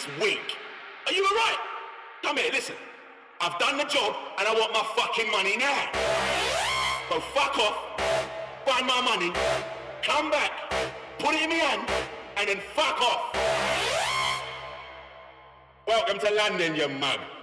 next week. Are you alright? Come here, listen. I've done the job and I want my fucking money now. So fuck off, find my money, come back, put it in my hand, and then fuck off. Welcome to London, you mug.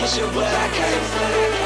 You, but I can't. Baby,